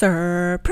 Surprise!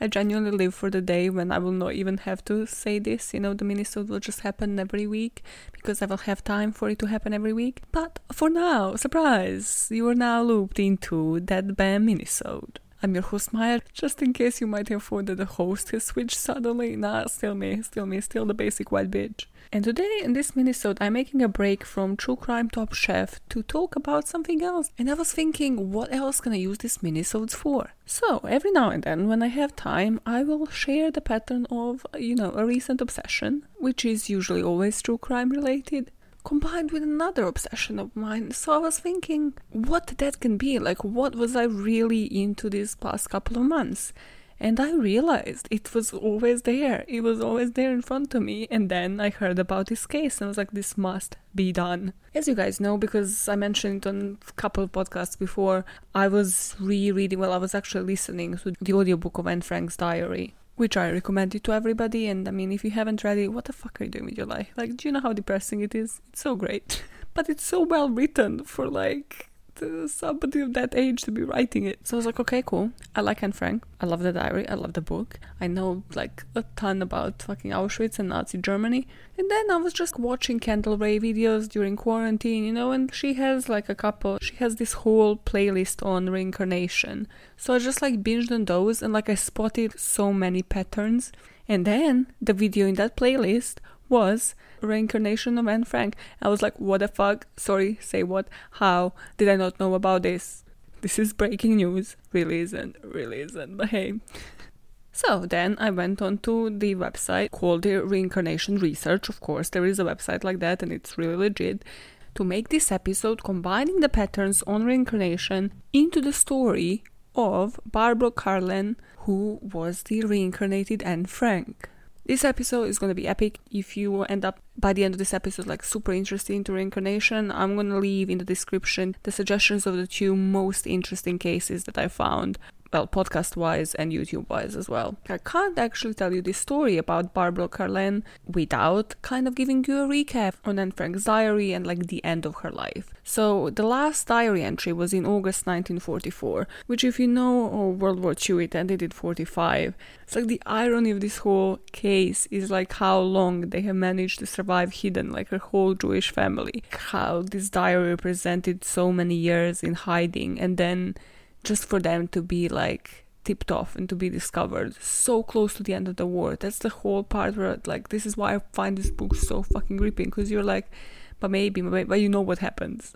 I genuinely live for the day when I will not even have to say this. You know, the minisode will just happen every week because I will have time for it to happen every week. But for now, surprise! You are now looped into that BAMN minisode. I'm your host Maya. Just in case you might have thought that the host has switched suddenly, nah, still me, still me, still the basic white bitch. And today in this minisode, I'm making a break from True Crime Top Chef to talk about something else. And I was thinking, what else can I use this minisodes for? So every now and then, when I have time, I will share the pattern of, you know, a recent obsession, which is usually always true crime related combined with another obsession of mine. So I was thinking what that can be. Like, what was I really into these past couple of months? And I realized it was always there. It was always there in front of me. And then I heard about this case and I was like, this must be done. As you guys know, because I mentioned it on a couple of podcasts before, I was rereading, well, I was actually listening to the audiobook of Anne Frank's diary. Which I recommend it to everybody, and I mean, if you haven't read it, what the fuck are you doing with your life? Like, do you know how depressing it is? It's so great, but it's so well written for like somebody of that age to be writing it. So I was like, okay, cool. I like Anne Frank. I love the diary. I love the book. I know like a ton about fucking Auschwitz and Nazi Germany. And then I was just watching Kendall Rae videos during quarantine, you know, and she has like a couple, she has this whole playlist on reincarnation. So I just like binged on those and like I spotted so many patterns. And then the video in that playlist was reincarnation of Anne Frank. I was like, what the fuck? Sorry, say what? How did I not know about this? This is breaking news. Really isn't, really isn't, but hey. So then I went on to the website called the Reincarnation Research. Of course, there is a website like that and it's really legit. To make this episode combining the patterns on reincarnation into the story of Barbara Karlen, who was the reincarnated Anne Frank. This episode is going to be epic. If you end up by the end of this episode like super interested into reincarnation, I'm going to leave in the description the suggestions of the two most interesting cases that I found well, podcast wise and YouTube wise as well. I can't actually tell you the story about Barbara Karlen without kind of giving you a recap on Anne Frank's diary and like the end of her life. So, the last diary entry was in August 1944, which, if you know oh, World War II, it ended in 45. It's like the irony of this whole case is like how long they have managed to survive hidden, like her whole Jewish family. How this diary represented so many years in hiding and then just for them to be like tipped off and to be discovered so close to the end of the war. That's the whole part where like this is why I find this book so fucking gripping because you're like, but maybe, but you know what happens.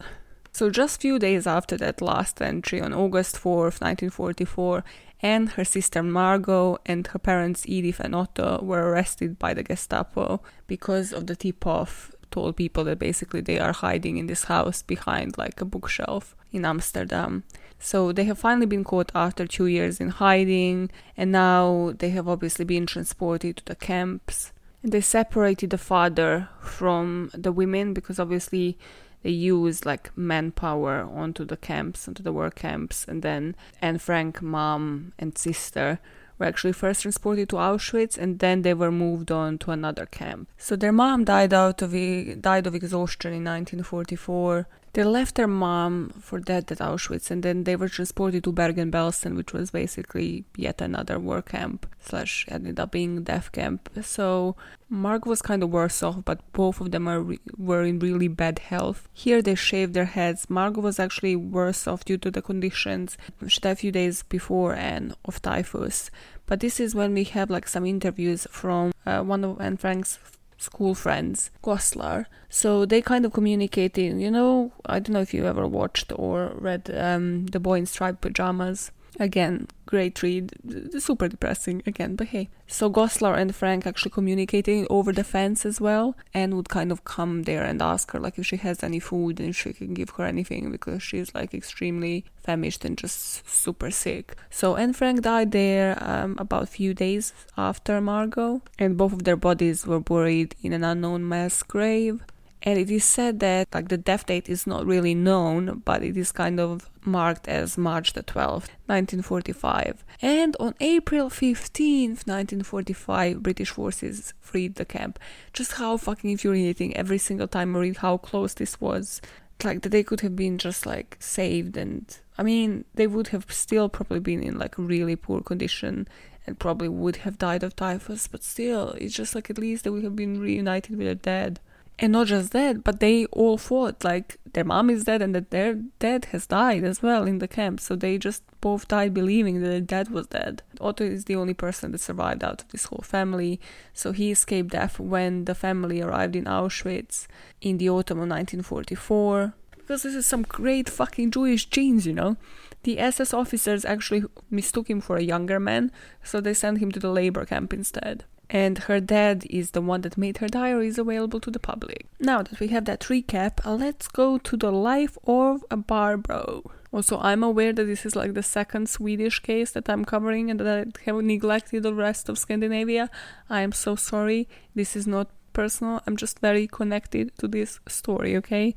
So just few days after that last entry on August 4th, 1944, Anne, her sister Margot, and her parents Edith and Otto were arrested by the Gestapo because of the tip-off told people that basically they are hiding in this house behind like a bookshelf in Amsterdam. So they have finally been caught after two years in hiding, and now they have obviously been transported to the camps. And they separated the father from the women because obviously they used like manpower onto the camps, onto the work camps, and then Anne Frank, mom and sister were actually first transported to Auschwitz and then they were moved on to another camp. So their mom died out of died of exhaustion in 1944 they left their mom for dead at Auschwitz and then they were transported to Bergen-Belsen, which was basically yet another work camp slash ended up being death camp. So Mark was kind of worse off, but both of them are re- were in really bad health. Here they shaved their heads. Margot was actually worse off due to the conditions. She died a few days before and of typhus. But this is when we have like some interviews from uh, one of Anne Frank's school friends, Goslar. So they kind of communicating, you know, I don't know if you ever watched or read um, The Boy in Striped Pajamas. Again, great read, super depressing again, but hey. So Goslar and Frank actually communicating over the fence as well, and would kind of come there and ask her like if she has any food and she can give her anything because she's like extremely famished and just super sick. So Anne Frank died there um, about a few days after Margot, and both of their bodies were buried in an unknown mass grave and it is said that like the death date is not really known but it is kind of marked as March the 12th 1945 and on April 15th 1945 British forces freed the camp. Just how fucking infuriating every single time I read how close this was. Like that they could have been just like saved and I mean they would have still probably been in like really poor condition and probably would have died of typhus, but still it's just like at least they would have been reunited with their dad. And not just that, but they all fought. Like their mom is dead and that their dad has died as well in the camp. So they just both died believing that their dad was dead. Otto is the only person that survived out of this whole family. So he escaped death when the family arrived in Auschwitz in the autumn of 1944 because this is some great fucking Jewish genes, you know. The SS officers actually mistook him for a younger man, so they sent him to the labor camp instead. And her dad is the one that made her diaries available to the public. Now that we have that recap, let's go to the life of a Barbro. Also, I'm aware that this is like the second Swedish case that I'm covering and that I have neglected the rest of Scandinavia. I am so sorry. This is not personal. I'm just very connected to this story, okay?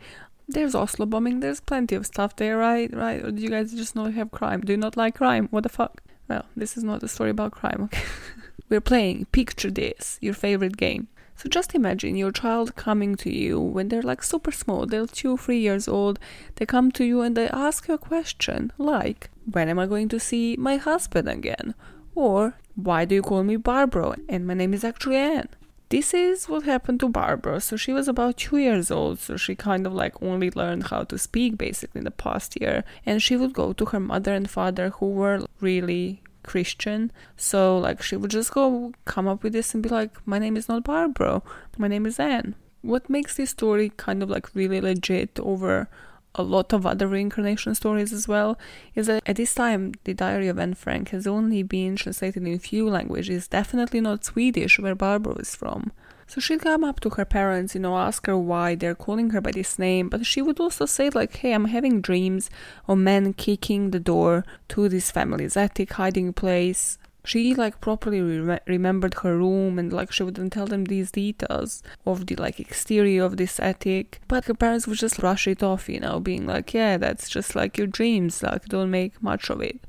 There's Oslo bombing, there's plenty of stuff there, right? Right? Or do you guys just not have crime? Do you not like crime? What the fuck? Well, this is not a story about crime, okay? We're playing Picture This, your favorite game. So just imagine your child coming to you when they're like super small, they're two, three years old. They come to you and they ask you a question like, When am I going to see my husband again? Or, Why do you call me Barbara? And my name is actually Anne this is what happened to Barbara. So she was about two years old, so she kind of like only learned how to speak basically in the past year. And she would go to her mother and father who were really Christian. So like she would just go come up with this and be like, My name is not Barbara, my name is Anne. What makes this story kind of like really legit over a lot of other reincarnation stories as well is that at this time the diary of Anne Frank has only been translated in a few languages, definitely not Swedish where Barbara is from. So she'd come up to her parents, you know, ask her why they're calling her by this name, but she would also say like, "Hey, I'm having dreams of men kicking the door to this family's attic hiding place. She like properly re- remembered her room and like she wouldn't tell them these details of the like exterior of this attic. But her parents would just brush it off you know being like yeah that's just like your dreams like don't make much of it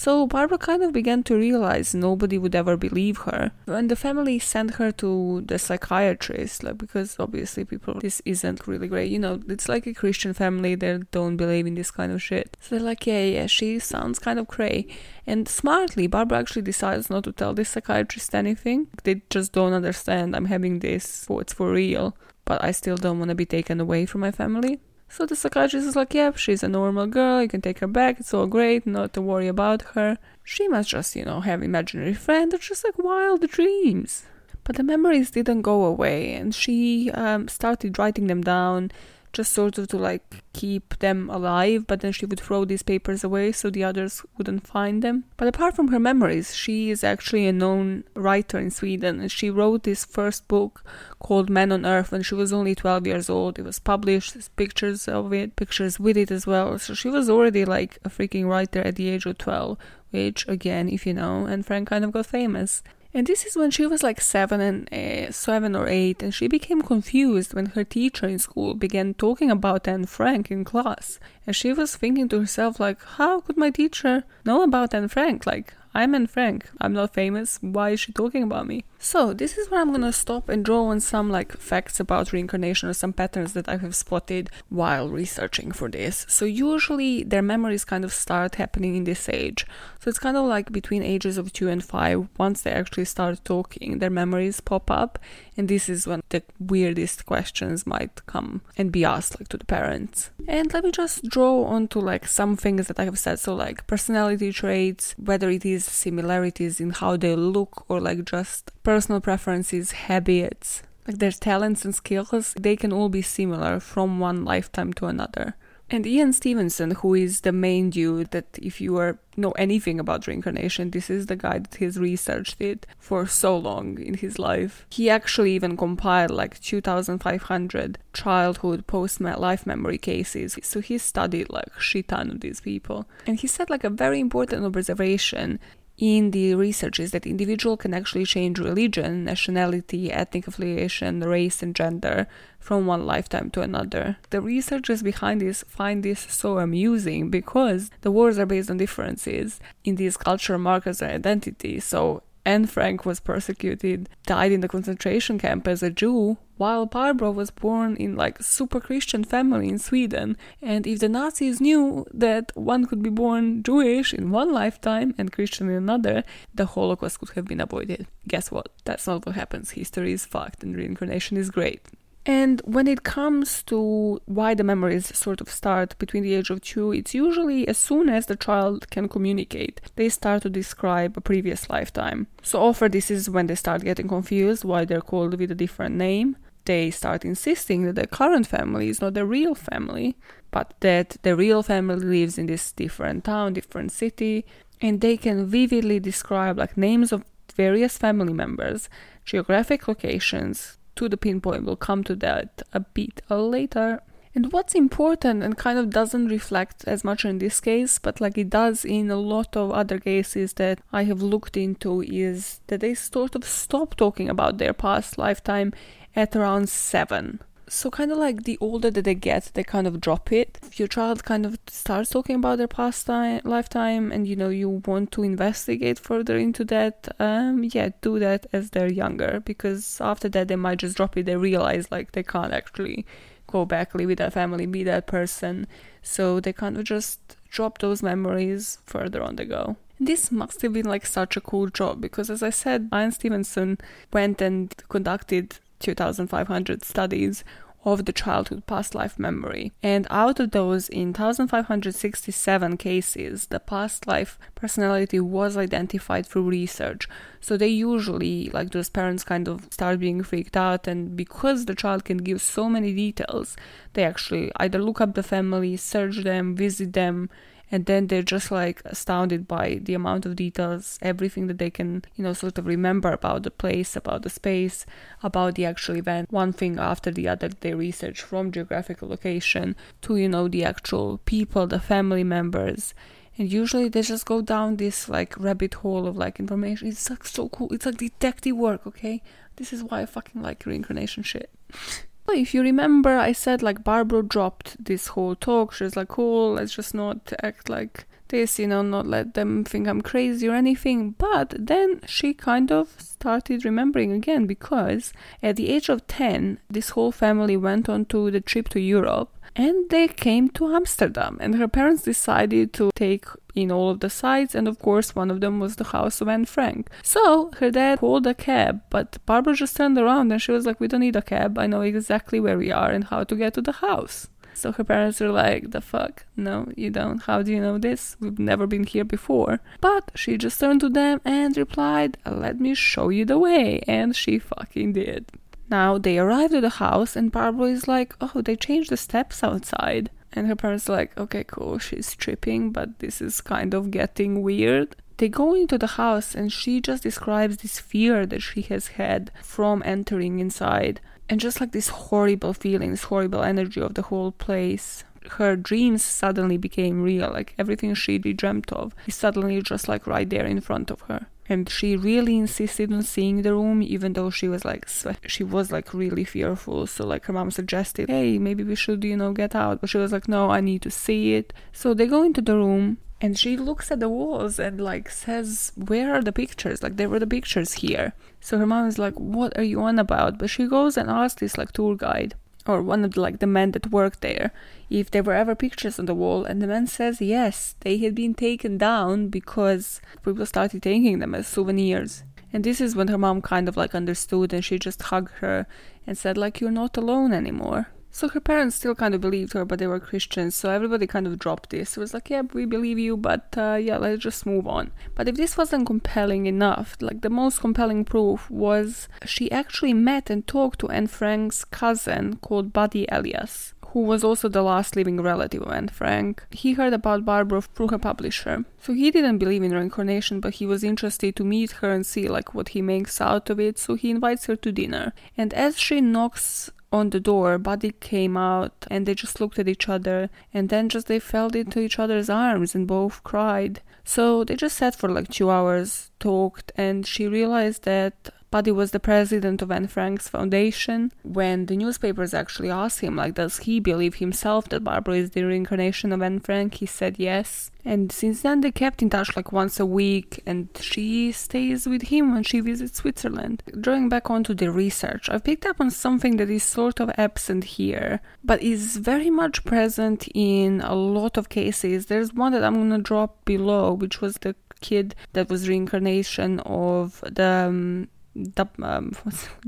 so Barbara kind of began to realize nobody would ever believe her. And the family sent her to the psychiatrist, like because obviously people this isn't really great. You know, it's like a Christian family that don't believe in this kind of shit. So they're like, yeah, yeah, she sounds kind of cray. And smartly, Barbara actually decides not to tell this psychiatrist anything. They just don't understand I'm having this, oh, it's for real. But I still don't want to be taken away from my family. So the psychiatrist is like, yep, she's a normal girl, you can take her back, it's all great, not to worry about her. She must just, you know, have imaginary friends, or just like wild dreams. But the memories didn't go away, and she um, started writing them down just sort of to like keep them alive, but then she would throw these papers away so the others wouldn't find them. But apart from her memories, she is actually a known writer in Sweden, and she wrote this first book called Man on Earth when she was only 12 years old. It was published, there's pictures of it, pictures with it as well. So she was already like a freaking writer at the age of 12, which again, if you know, Anne Frank kind of got famous. And this is when she was like seven and uh, seven or eight, and she became confused when her teacher in school began talking about Anne Frank in class. And she was thinking to herself, like, how could my teacher know about Anne Frank? Like, I'm Anne Frank. I'm not famous. Why is she talking about me? So this is where I'm gonna stop and draw on some like facts about reincarnation or some patterns that I have spotted while researching for this. So usually their memories kind of start happening in this age. So it's kind of like between ages of two and five. Once they actually start talking, their memories pop up, and this is when the weirdest questions might come and be asked like to the parents. And let me just draw onto like some things that I have said. So like personality traits, whether it is similarities in how they look or like just personal preferences, habits, like their talents and skills, they can all be similar from one lifetime to another. And Ian Stevenson, who is the main dude that if you are know anything about reincarnation, this is the guy that has researched it for so long in his life. He actually even compiled like 2,500 childhood post life memory cases. So he studied like shit ton of these people. And he said like a very important observation in the research is that individual can actually change religion, nationality, ethnic affiliation, race, and gender from one lifetime to another. The researchers behind this find this so amusing because the words are based on differences in these cultural markers and identity. So Anne Frank was persecuted, died in the concentration camp as a Jew, while Barbara was born in like super Christian family in Sweden. And if the Nazis knew that one could be born Jewish in one lifetime and Christian in another, the Holocaust could have been avoided. Guess what? That's not what happens. History is fucked and reincarnation is great. And when it comes to why the memories sort of start between the age of two, it's usually as soon as the child can communicate, they start to describe a previous lifetime. So often this is when they start getting confused why they're called with a different name. They start insisting that their current family is not their real family, but that the real family lives in this different town, different city, and they can vividly describe like names of various family members, geographic locations, to the pinpoint. We'll come to that a bit later. And what's important and kind of doesn't reflect as much in this case, but like it does in a lot of other cases that I have looked into, is that they sort of stop talking about their past lifetime at around seven so kind of like the older that they get they kind of drop it. If your child kind of starts talking about their past time, lifetime and you know you want to investigate further into that um yeah do that as they're younger because after that they might just drop it. They realize like they can't actually go back live with that family be that person. So they kind of just drop those memories further on the go. This must have been like such a cool job because as i said ian stevenson went and conducted 2,500 studies of the childhood past life memory. And out of those, in 1567 cases, the past life personality was identified through research. So they usually, like those parents, kind of start being freaked out. And because the child can give so many details, they actually either look up the family, search them, visit them, and then they're just like astounded by the amount of details everything that they can you know sort of remember about the place about the space about the actual event. One thing after the other they research from geographical location to you know the actual people the family members. And usually they just go down this like rabbit hole of like information. It's like so cool. It's like detective work okay? This is why i fucking like reincarnation shit if you remember, I said like Barbara dropped this whole talk. She's like, cool, let's just not act like this, you know, not let them think I'm crazy or anything. But then she kind of started remembering again because at the age of 10, this whole family went on to the trip to Europe and they came to Amsterdam. And her parents decided to take in all of the sites, and of course, one of them was the house of Anne Frank. So her dad called a cab, but Barbara just turned around and she was like, We don't need a cab. I know exactly where we are and how to get to the house. So her parents were like, The fuck? No, you don't. How do you know this? We've never been here before. But she just turned to them and replied, Let me show you the way. And she fucking did. Now they arrived at the house, and Barbara is like, Oh, they changed the steps outside. And her parents are like, Okay, cool, she's tripping, but this is kind of getting weird. They go into the house, and she just describes this fear that she has had from entering inside. And just like this horrible feeling, this horrible energy of the whole place her dreams suddenly became real like everything she dreamt of is suddenly just like right there in front of her and she really insisted on seeing the room even though she was like she was like really fearful. So like her mom suggested hey maybe we should you know get out. But she was like no i need to see it. So they go into the room and she looks at the walls and like says where are the pictures? Like there were the pictures here. So her mom is like what are you on about? But she goes and asks this like tour guide or one of the, like the men that worked there if there were ever pictures on the wall and the man says yes they had been taken down because people started taking them as souvenirs. And this is when her mom kind of like understood and she just hugged her and said like you're not alone anymore so her parents still kind of believed her, but they were Christians, so everybody kind of dropped this. It was like, yeah, we believe you, but uh, yeah, let's just move on. But if this wasn't compelling enough, like the most compelling proof was she actually met and talked to Anne Frank's cousin called Buddy Elias, who was also the last living relative of Anne Frank. He heard about Barbara through her publisher. So he didn't believe in reincarnation, but he was interested to meet her and see like what he makes out of it, so he invites her to dinner. And as she knocks on the door, Buddy came out and they just looked at each other and then just they fell into each other's arms and both cried. So they just sat for like two hours, talked, and she realized that Buddy was the president of Anne Frank's foundation. When the newspapers actually asked him, like, does he believe himself that Barbara is the reincarnation of Anne Frank, he said yes. And since then, they kept in touch like once a week, and she stays with him when she visits Switzerland. Drawing back onto the research, I've picked up on something that is sort of absent here, but is very much present in a lot of cases. There's one that I'm gonna drop below, which was the kid that was reincarnation of the um, um,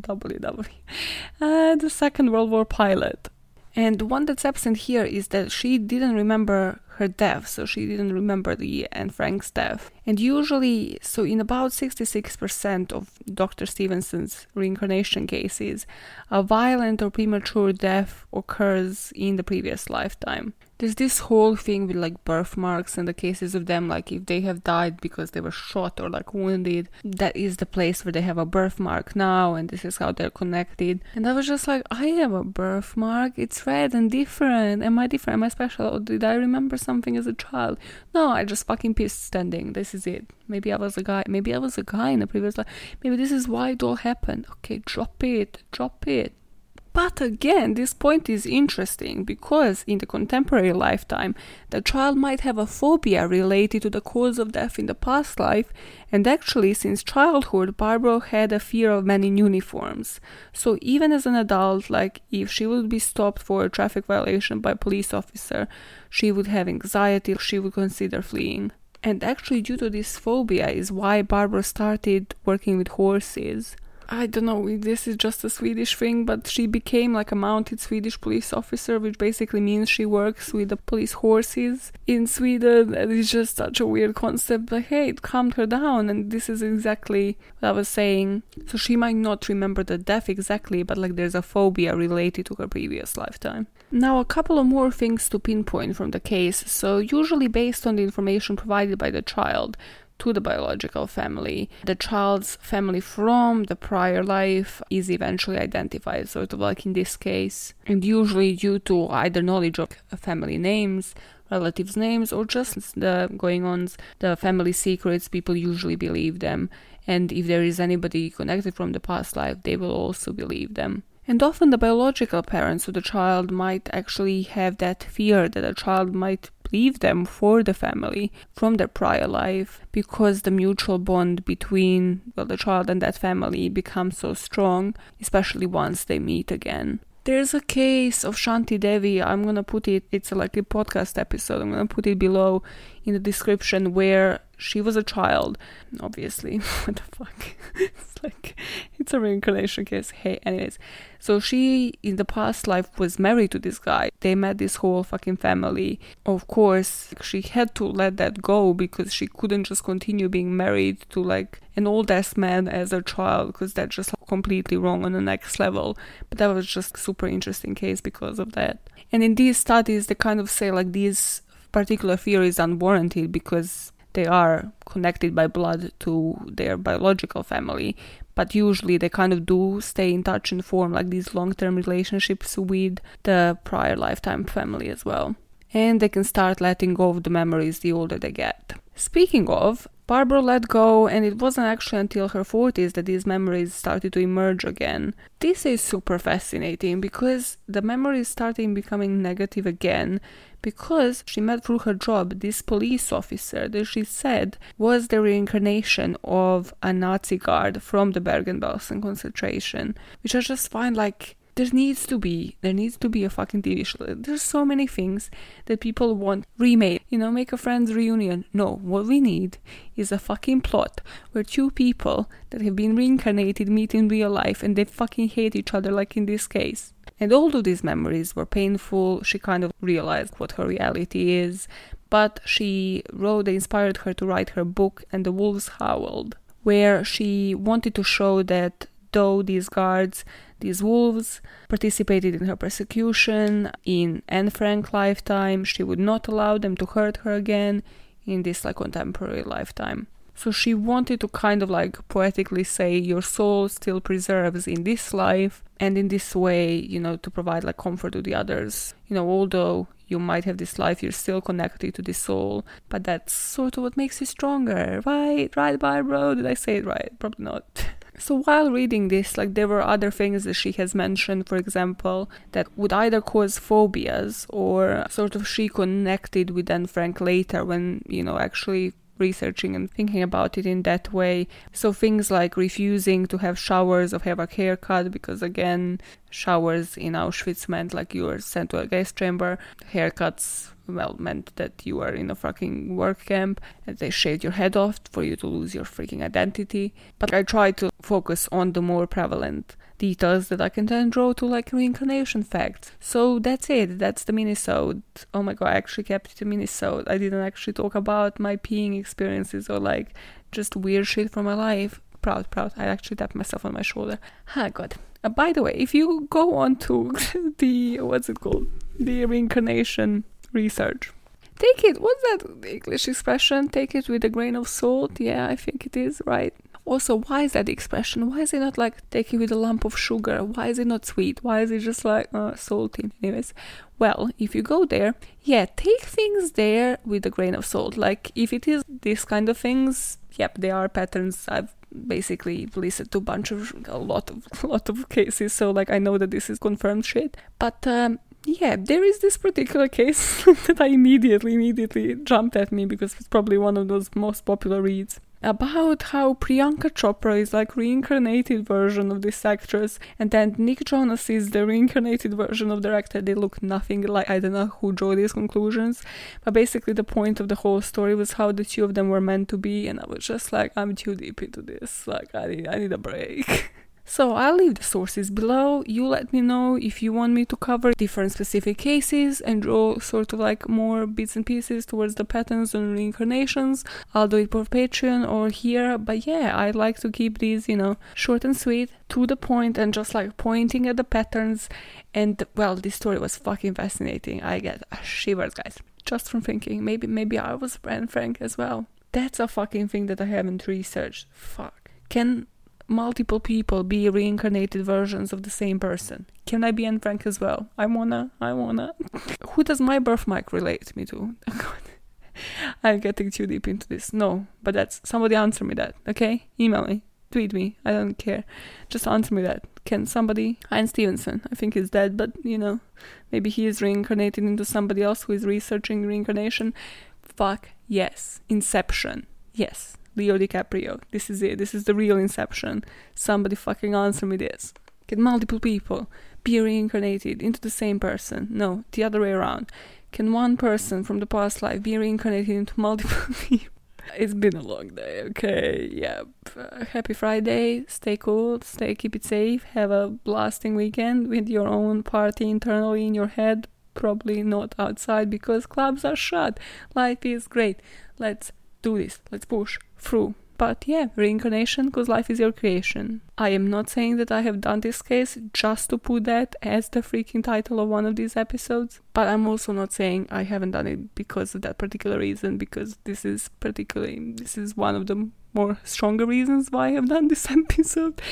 WW, uh, the Second World War pilot. And the one that's absent here is that she didn't remember her death, so she didn't remember the Anne Frank's death. And usually, so in about 66% of Dr. Stevenson's reincarnation cases, a violent or premature death occurs in the previous lifetime there's this whole thing with like birthmarks and the cases of them like if they have died because they were shot or like wounded that is the place where they have a birthmark now and this is how they're connected. And i was just like i have a birthmark. It's red and different. Am i different? Am i special? Or did i remember something as a child? No i just fucking pissed standing. This is it. Maybe i was a guy maybe i was a guy in the previous life maybe this is why it all happened. Okay drop it drop it but again, this point is interesting because in the contemporary lifetime, the child might have a phobia related to the cause of death in the past life, and actually, since childhood, Barbara had a fear of men in uniforms. So, even as an adult, like if she would be stopped for a traffic violation by a police officer, she would have anxiety, she would consider fleeing. And actually, due to this phobia, is why Barbara started working with horses. I don't know this is just a Swedish thing, but she became like a mounted Swedish police officer, which basically means she works with the police horses in Sweden. And it's just such a weird concept. Like, hey, it calmed her down, and this is exactly what I was saying. So she might not remember the death exactly, but like there's a phobia related to her previous lifetime. Now, a couple of more things to pinpoint from the case. So, usually based on the information provided by the child, to the biological family. The child's family from the prior life is eventually identified, sort of like in this case, and usually due to either knowledge of family names, relatives' names, or just the going ons, the family secrets, people usually believe them. And if there is anybody connected from the past life, they will also believe them. And often the biological parents of the child might actually have that fear that a child might leave them for the family from their prior life because the mutual bond between well, the child and that family becomes so strong, especially once they meet again. There's a case of Shanti Devi. I'm gonna put it. It's a, like a podcast episode. I'm gonna put it below in the description where she was a child. Obviously, what the fuck? it's like it's a reincarnation case. Hey, anyways, so she in the past life was married to this guy. They met this whole fucking family. Of course, she had to let that go because she couldn't just continue being married to like an old ass man as a child because that's just completely wrong on the next level. But that was just super interesting case because of that. And in these studies, they kind of say like these particular fear is unwarranted because they are connected by blood to their biological family, but usually they kind of do stay in touch and form like these long term relationships with the prior lifetime family as well. And they can start letting go of the memories the older they get. Speaking of, Barbara let go, and it wasn't actually until her 40s that these memories started to emerge again. This is super fascinating because the memories started becoming negative again because she met through her job this police officer that she said was the reincarnation of a Nazi guard from the Bergen-Belsen concentration, which I just find like there needs to be there needs to be a fucking TV show. There's so many things that people want remade. You know, make a friends reunion. No, what we need is a fucking plot where two people that have been reincarnated meet in real life and they fucking hate each other like in this case. And although these memories were painful, she kind of realized what her reality is. But she wrote, they inspired her to write her book, And the Wolves Howled, where she wanted to show that though these guards these wolves participated in her persecution in Anne Frank lifetime. She would not allow them to hurt her again in this like contemporary lifetime. So she wanted to kind of like poetically say your soul still preserves in this life and in this way, you know, to provide like comfort to the others. You know, although you might have this life, you're still connected to the soul, but that's sort of what makes you stronger, right? Right, Barbara? Did I say it right? Probably not. So while reading this, like there were other things that she has mentioned, for example, that would either cause phobias or sort of she connected with Anne Frank later when, you know, actually researching and thinking about it in that way. So things like refusing to have showers or have a haircut because again, showers in Auschwitz meant like you were sent to a gas chamber. Haircuts well meant that you were in a fucking work camp and they shaved your head off for you to lose your freaking identity. But I tried to focus on the more prevalent details that I can then draw to like reincarnation facts. So that's it. That's the minisode. Oh my god, I actually kept it a minisode. I didn't actually talk about my peeing experiences or like just weird shit from my life. Proud, proud. I actually tapped myself on my shoulder. Ah, God. Uh, by the way, if you go on to the what's it called, the reincarnation research, take it. What's that English expression? Take it with a grain of salt. Yeah, I think it is right. Also, why is that expression? Why is it not like take it with a lump of sugar? Why is it not sweet? Why is it just like uh, salty? Anyways, well, if you go there, yeah, take things there with a grain of salt. Like if it is this kind of things, yep, there are patterns. I've basically listed to a bunch of a lot of a lot of cases, so like I know that this is confirmed shit. But um, yeah, there is this particular case that I immediately, immediately jumped at me because it's probably one of those most popular reads about how Priyanka Chopra is like reincarnated version of this actress, and then Nick Jonas is the reincarnated version of the actor. They look nothing like. I don't know who drew these conclusions, but basically the point of the whole story was how the two of them were meant to be, and I was just like, I'm too deep into this. Like, I need, I need a break. So I'll leave the sources below. You let me know if you want me to cover different specific cases and draw sort of like more bits and pieces towards the patterns and reincarnations. I'll do it for Patreon or here. But yeah, I like to keep these, you know, short and sweet, to the point, and just like pointing at the patterns. And well, this story was fucking fascinating. I get shivers, guys, just from thinking. Maybe, maybe I was Anne Frank as well. That's a fucking thing that I haven't researched. Fuck. Can multiple people be reincarnated versions of the same person? Can I be Anne Frank as well? I wanna, I wanna. Who does my birthmark relate me to? Oh I'm getting too deep into this. No, but that's somebody answer me that, okay? Email me, tweet me. I don't care. Just answer me that. Can somebody? Ian Stevenson. I think he's dead, but you know, maybe he is reincarnated into somebody else who is researching reincarnation. Fuck yes. Inception. Yes. Leo DiCaprio. This is it. This is the real Inception. Somebody fucking answer me this. Can multiple people be reincarnated into the same person? No, the other way around. Can one person from the past life be reincarnated into multiple people? It's been a long day, okay? Yep. Uh, happy Friday. Stay cool. Stay, keep it safe. Have a blasting weekend with your own party internally in your head. Probably not outside because clubs are shut. Life is great. Let's do this. Let's push through. But yeah, reincarnation because life is your creation. I am not saying that I have done this case just to put that as the freaking title of one of these episodes, but I'm also not saying I haven't done it because of that particular reason, because this is particularly, this is one of the more stronger reasons why I have done this episode.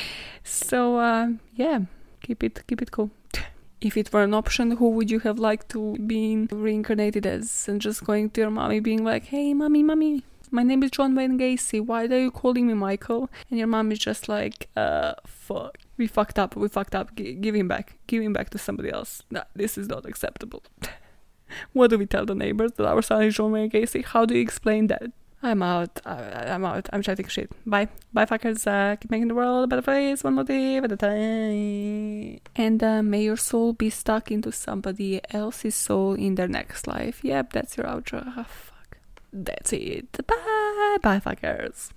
So uh, yeah, keep it, keep it cool if it were an option, who would you have liked to be reincarnated as? And just going to your mommy being like, hey, mommy, mommy, my name is John Wayne Gacy. Why are you calling me Michael? And your mom is just like, uh, fuck. We fucked up. We fucked up. G- give him back. Give him back to somebody else. This is not acceptable. what do we tell the neighbors that our son is John Wayne Gacy? How do you explain that? I'm out. I, I'm out. I'm chatting shit. Bye. Bye, fuckers. Uh, keep making the world a better place, one motive at a time. And uh, may your soul be stuck into somebody else's soul in their next life. Yep, that's your outro. That's it. Bye. Bye, fuckers.